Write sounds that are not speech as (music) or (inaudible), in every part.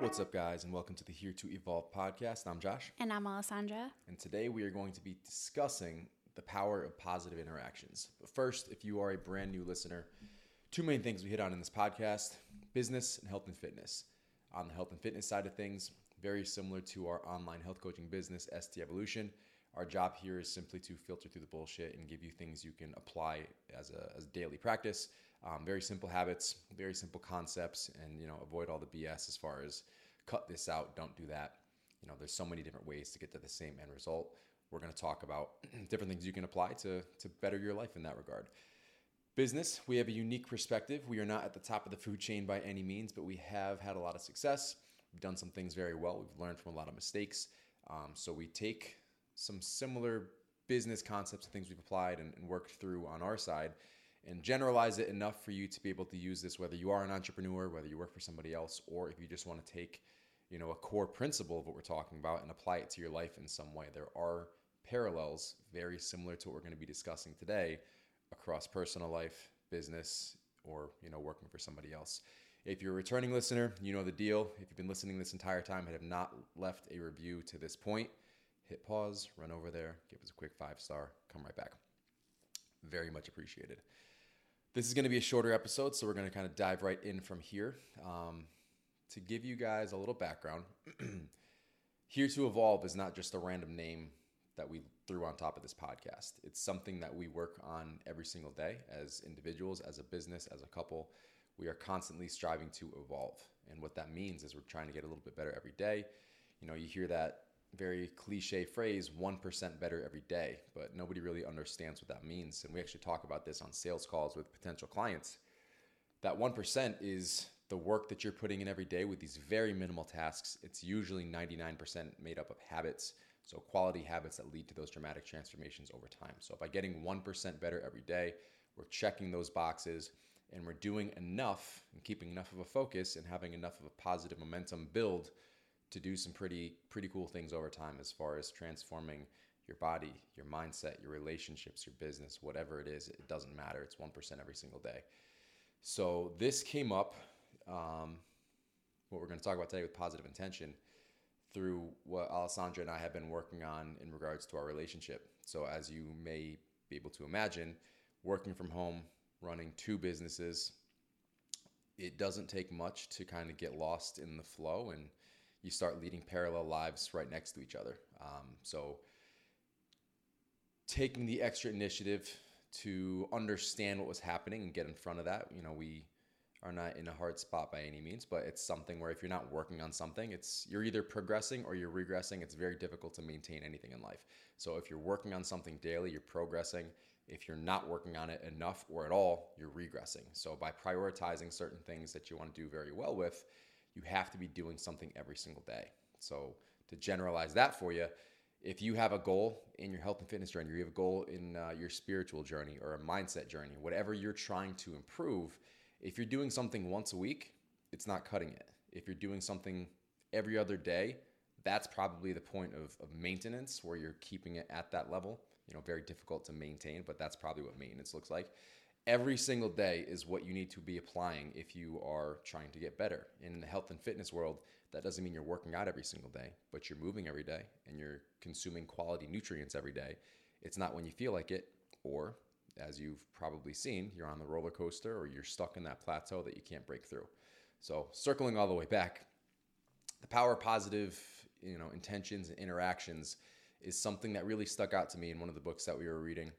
What's up, guys, and welcome to the Here to Evolve podcast. I'm Josh, And I'm Alessandra. and today we are going to be discussing the power of positive interactions. But first, if you are a brand new listener, two main things we hit on in this podcast business and health and fitness. On the health and fitness side of things, very similar to our online health coaching business, ST Evolution. Our job here is simply to filter through the bullshit and give you things you can apply as a, as daily practice. Um, very simple habits, very simple concepts, and you know avoid all the BS as far as cut this out, don't do that. You know, there's so many different ways to get to the same end result. We're going to talk about (clears throat) different things you can apply to to better your life in that regard. Business, we have a unique perspective. We are not at the top of the food chain by any means, but we have had a lot of success. We've done some things very well. We've learned from a lot of mistakes. Um, so we take some similar business concepts and things we've applied and, and worked through on our side and generalize it enough for you to be able to use this whether you are an entrepreneur whether you work for somebody else or if you just want to take you know a core principle of what we're talking about and apply it to your life in some way. There are parallels very similar to what we're going to be discussing today across personal life business or you know working for somebody else. If you're a returning listener you know the deal. If you've been listening this entire time and have not left a review to this point hit pause run over there give us a quick five star come right back very much appreciated this is going to be a shorter episode, so we're going to kind of dive right in from here. Um, to give you guys a little background, (clears throat) Here to Evolve is not just a random name that we threw on top of this podcast. It's something that we work on every single day as individuals, as a business, as a couple. We are constantly striving to evolve. And what that means is we're trying to get a little bit better every day. You know, you hear that very cliche phrase 1% better every day but nobody really understands what that means. And we actually talk about this on sales calls with potential clients. That 1% is the work that you're putting in every day with these very minimal tasks. It's usually 99% made up of habits. So quality habits that lead to those dramatic transformations over time. So by getting 1% better every day we're checking those boxes and we're doing enough and keeping enough of a focus and having enough of a positive momentum build to do some pretty pretty cool things over time as far as transforming your body, your mindset, your relationships, your business, whatever it is. It doesn't matter. It's one percent every single day. So this came up. Um, what we're going to talk about today with positive intention through what Alessandra and I have been working on in regards to our relationship. So as you may be able to imagine, working from home, running two businesses, it doesn't take much to kind of get lost in the flow and you start leading parallel lives right next to each other. Um, so, taking the extra initiative to understand what was happening and get in front of that, you know, we are not in a hard spot by any means, but it's something where if you're not working on something, it's you're either progressing or you're regressing. It's very difficult to maintain anything in life. So, if you're working on something daily, you're progressing. If you're not working on it enough or at all, you're regressing. So, by prioritizing certain things that you want to do very well with, you have to be doing something every single day. So, to generalize that for you, if you have a goal in your health and fitness journey, or you have a goal in uh, your spiritual journey or a mindset journey, whatever you're trying to improve, if you're doing something once a week, it's not cutting it. If you're doing something every other day, that's probably the point of, of maintenance where you're keeping it at that level. You know, very difficult to maintain, but that's probably what maintenance looks like every single day is what you need to be applying if you are trying to get better. And In the health and fitness world, that doesn't mean you're working out every single day, but you're moving every day and you're consuming quality nutrients every day. It's not when you feel like it, or as you've probably seen, you're on the roller coaster or you're stuck in that plateau that you can't break through. So, circling all the way back, the power of positive, you know, intentions and interactions is something that really stuck out to me in one of the books that we were reading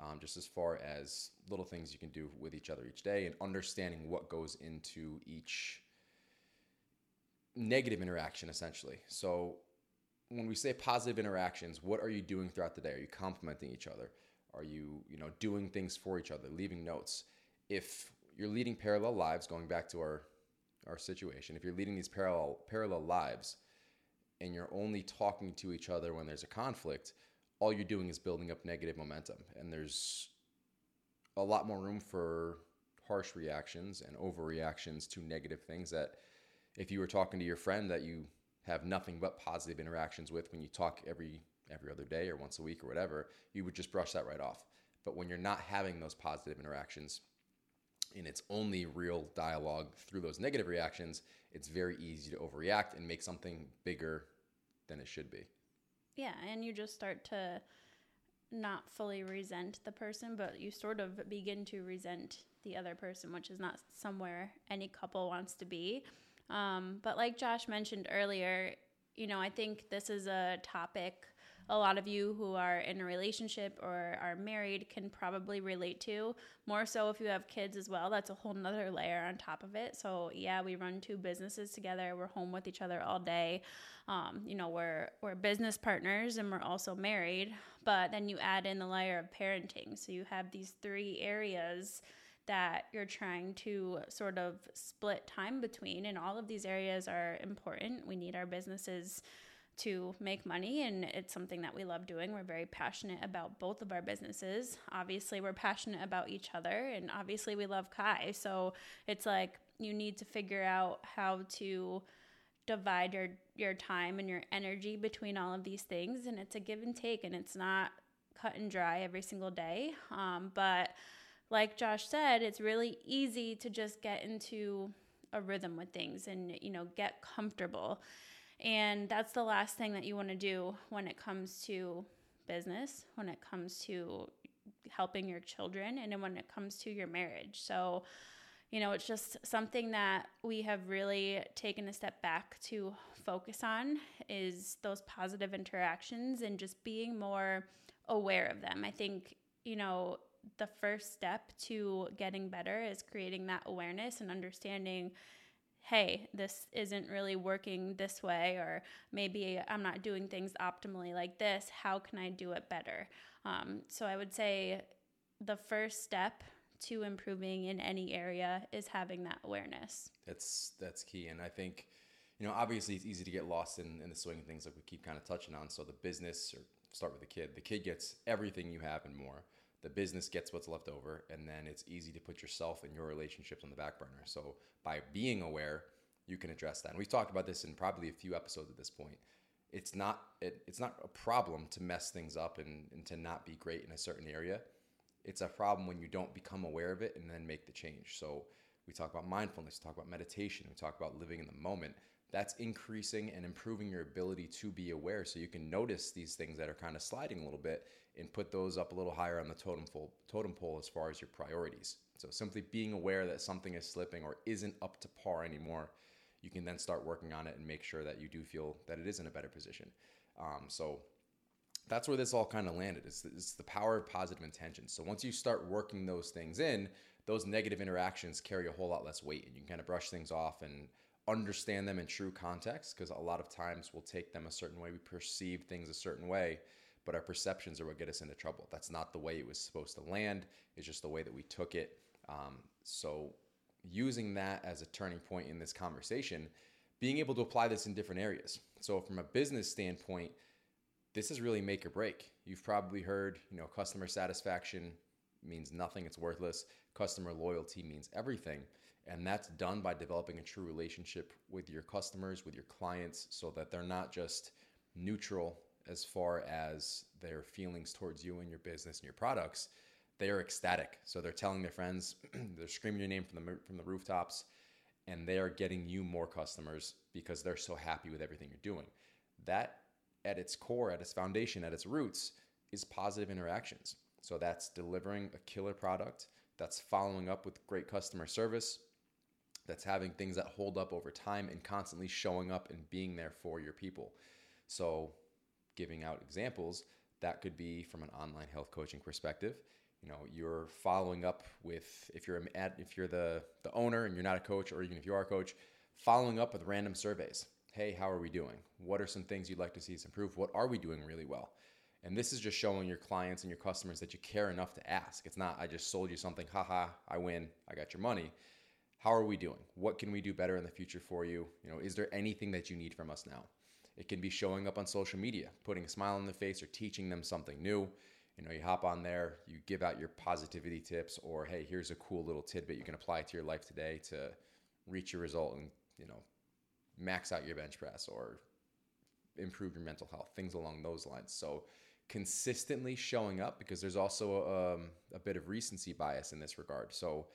um, just as far as little things you can do with each other each day and understanding what goes into each negative interaction essentially. So when we say positive interactions what are you doing throughout the day? Are you complimenting each other? Are you you know doing things for each other leaving notes? If you're leading parallel lives going back to our our situation if you're leading these parallel parallel lives and you're only talking to each other when there's a conflict all you're doing is building up negative momentum. And there's a lot more room for harsh reactions and overreactions to negative things that if you were talking to your friend that you have nothing but positive interactions with when you talk every every other day or once a week or whatever, you would just brush that right off. But when you're not having those positive interactions, and it's only real dialogue through those negative reactions, it's very easy to overreact and make something bigger than it should be. Yeah, and you just start to not fully resent the person, but you sort of begin to resent the other person, which is not somewhere any couple wants to be. Um, but like Josh mentioned earlier, you know, I think this is a topic a lot of you who are in a relationship or are married can probably relate to. More so if you have kids as well. That's a whole nother layer on top of it. So yeah, we run two businesses together. We're home with each other all day. Um, you know, we're we're business partners and we're also married. But then you add in the layer of parenting. So you have these three areas that you're trying to sort of split time between and all of these areas are important we need our businesses to make money and it's something that we love doing. We're very passionate about both of our businesses. Obviously, we're passionate about each other and obviously we love Kai. So it's like you need to figure out how to divide your your time and your energy between all of these things and it's a give and take and it's not cut and dry every single day. Um, but like Josh said, it's really easy to just get into a rhythm with things and you know get comfortable and that's the last thing that you want to do when it comes to business, when it comes to helping your children, and when it comes to your marriage. So, you know, it's just something that we have really taken a step back to focus on is those positive interactions and just being more aware of them. I think, you know, the first step to getting better is creating that awareness and understanding hey, this isn't really working this way, or maybe I'm not doing things optimally like this. How can I do it better? Um, so I would say the first step to improving in any area is having that awareness. That's that's key, and I think you know obviously it's easy to get lost in, in the swing of things like we keep kind of touching on. So the business, or start with the kid. The kid gets everything you have and more the business gets what's left over and then it's easy to put yourself and your relationships on the back burner. So by being aware you can address that. And we've talked about this in probably a few episodes at this point. It's not it, it's not a problem to mess things up and, and to not be great in a certain area. It's a problem when you don't become aware of it and then make the change. So we talk about mindfulness we talk about meditation we talk about living in the moment that's increasing and improving your ability to be aware so you can notice these things that are kind of sliding a little bit and put those up a little higher on the totem pole, totem pole as far as your priorities. So simply being aware that something is slipping or isn't up to par anymore, you can then start working on it and make sure that you do feel that it is in a better position. Um, so that's where this all kind of landed. It's, it's the power of positive intention. So once you start working those things in, those negative interactions carry a whole lot less weight, and you can kind of brush things off and understand them in true context. Because a lot of times we'll take them a certain way, we perceive things a certain way but our perceptions are what get us into trouble. That's not the way it was supposed to land. It's just the way that we took it. Um, so, using that as a turning point in this conversation, being able to apply this in different areas. So, from a business standpoint, this is really make or break. You've probably heard, you know, customer satisfaction means nothing, it's worthless. Customer loyalty means everything. And that's done by developing a true relationship with your customers, with your clients, so that they're not just neutral as far as their feelings towards you and your business and your products, they are ecstatic. So they're telling their friends, (clears throat) they're screaming your name from the from the rooftops, and they are getting you more customers because they're so happy with everything you're doing. That at its core, at its foundation, at its roots, is positive interactions. So that's delivering a killer product, that's following up with great customer service, that's having things that hold up over time and constantly showing up and being there for your people. So giving out examples, that could be from an online health coaching perspective. You know, you're following up with if you're at if you're the the owner and you're not a coach, or even if you are a coach, following up with random surveys. Hey, how are we doing? What are some things you'd like to see us improve? What are we doing really well? And this is just showing your clients and your customers that you care enough to ask. It's not I just sold you something, haha, I win, I got your money. How are we doing? What can we do better in the future for you? You know, is there anything that you need from us now? It can be showing up on social media, putting a smile on the face, or teaching them something new. You know, you hop on there, you give out your positivity tips, or hey, here's a cool little tidbit you can apply to your life today to reach your result and, you know, max out your bench press or improve your mental health, things along those lines. So, consistently showing up because there's also um, a bit of recency bias in this regard. So,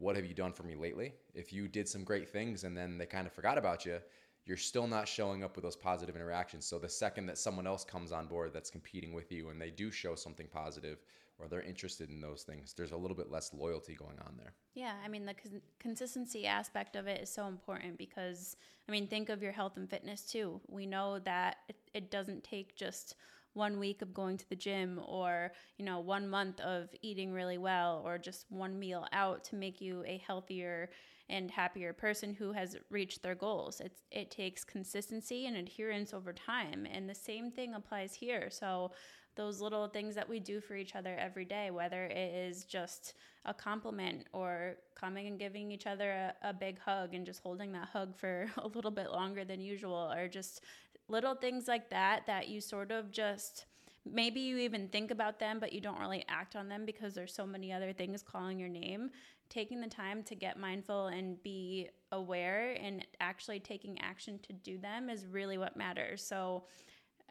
what have you done for me lately? If you did some great things and then they kind of forgot about you, you're still not showing up with those positive interactions. So the second that someone else comes on board that's competing with you and they do show something positive or they're interested in those things, there's a little bit less loyalty going on there. Yeah, I mean the con- consistency aspect of it is so important because I mean think of your health and fitness too. We know that it, it doesn't take just one week of going to the gym or you know one month of eating really well or just one meal out to make you a healthier and happier person who has reached their goals. It's, it takes consistency and adherence over time. And the same thing applies here. So those little things that we do for each other every day, whether it is just a compliment or coming and giving each other a, a, big hug and just holding that hug for (laughs) a little bit longer than usual, or just little things like that, that you sort of just maybe you even think about them, but you don't really act on them because there's so many other things calling your name. Taking the time to get mindful and be aware and actually taking action to do them is really what matters. So,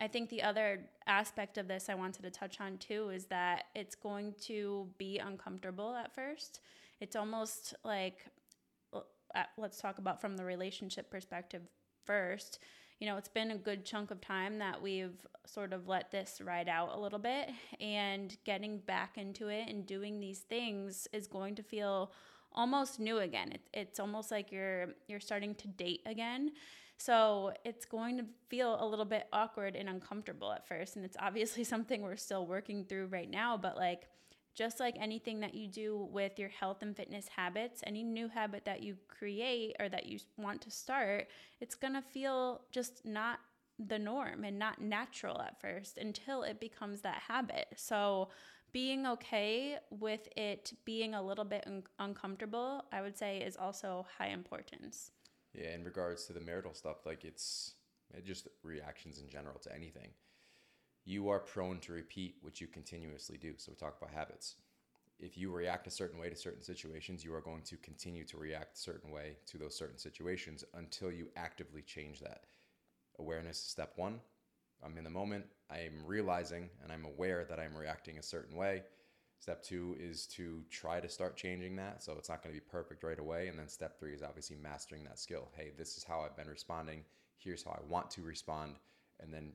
I think the other aspect of this I wanted to touch on too is that it's going to be uncomfortable at first. It's almost like, let's talk about from the relationship perspective first. You know, it's been a good chunk of time that we've sort of let this ride out a little bit, and getting back into it and doing these things is going to feel almost new again. It, it's almost like you're you're starting to date again so it's going to feel a little bit awkward and uncomfortable at first. And it's obviously (laughs) something we're still working through right now. But like, just like anything that you do with your health and fitness habits, any new habit that you create or that you want to start, it's to feel just not the norm and not natural at first until it becomes that habit. So, being okay with it being a little bit un- uncomfortable, I would say, is also high importance. Yeah, in regards to the marital stuff, like it's it just reactions in general to anything. You are prone to repeat what you continuously do. So we talk about habits. If you react a certain way to certain situations, you are going to continue to react a certain way to those certain situations until you actively change that. Awareness is step one. I'm in the moment. I am realizing and I'm aware that I'm reacting a certain way Step two is to try to start changing that. So it's not going to be perfect right away. And then step three is obviously mastering that skill. Hey, this is how I've been responding. Here's how I want to respond. And then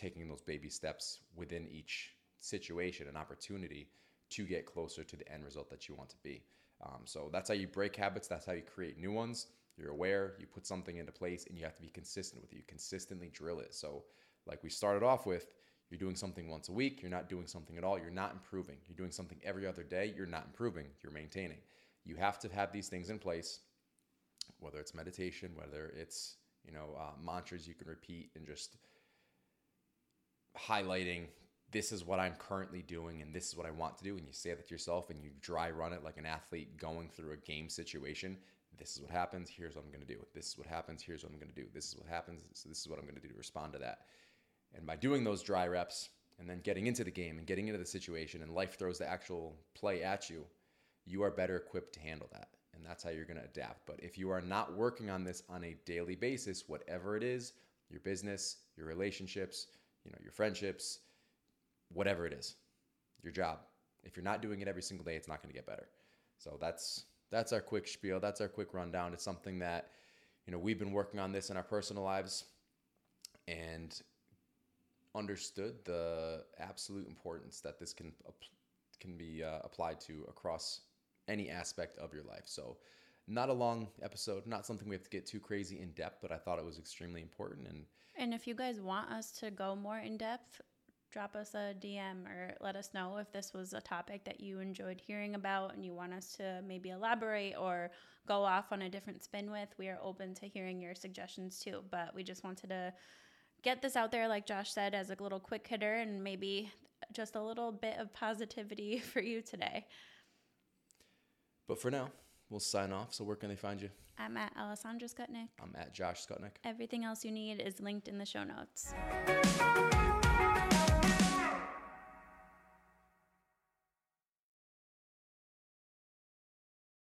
taking those baby steps within each situation and opportunity to get closer to the end result that you want to be. Um, so that's how you break habits. That's how you create new ones. You're aware, you put something into place, and you have to be consistent with it. You consistently drill it. So, like we started off with, you're doing something once a week, you're not doing something at all, you're not improving. You're doing something every other day, you're not improving, you're maintaining. You have to have these things in place, whether it's meditation, whether it's, you know, uh, mantras you can repeat and just highlighting this is what I'm currently doing and this is what I want to do. And you say that to yourself and you dry run it like an athlete going through a game situation. This is what happens. Here's what I'm going to do. This is what happens. Here's what I'm going to do. This is what happens. So this is what I'm going to do to respond to that. And by doing those dry reps and then getting into the game and getting into the situation and life throws the actual play at you, you are better equipped to handle that. And that's how you're going to adapt. But if you are not working on this on a daily basis, whatever it is, your business, your relationships, you know, your friendships, whatever it is, your job, if you're not doing it every single day, it's not going to get better. So that's that's our quick spiel. That's our quick rundown. It's something that, you know, we've been working on this in our personal lives and understood the absolute importance that this can can be uh, applied to across any aspect of your life. So, not a long episode, not something we have to get too crazy in depth, but I thought it was extremely important. And and if you guys want us to go more in depth, drop us a DM or let us know if this was a topic that you enjoyed hearing about and you want us to maybe elaborate or go off on a different spin with. We are open to hearing your suggestions too, but we just wanted to get this out there, like Josh said, as a little quick hitter and maybe just a little bit of positivity (laughs) for you today. But for now, we'll sign off. So where can they find you? I'm at Alessandra Skutnik. I'm at Josh Skutnik. Everything else you need is linked in the show notes.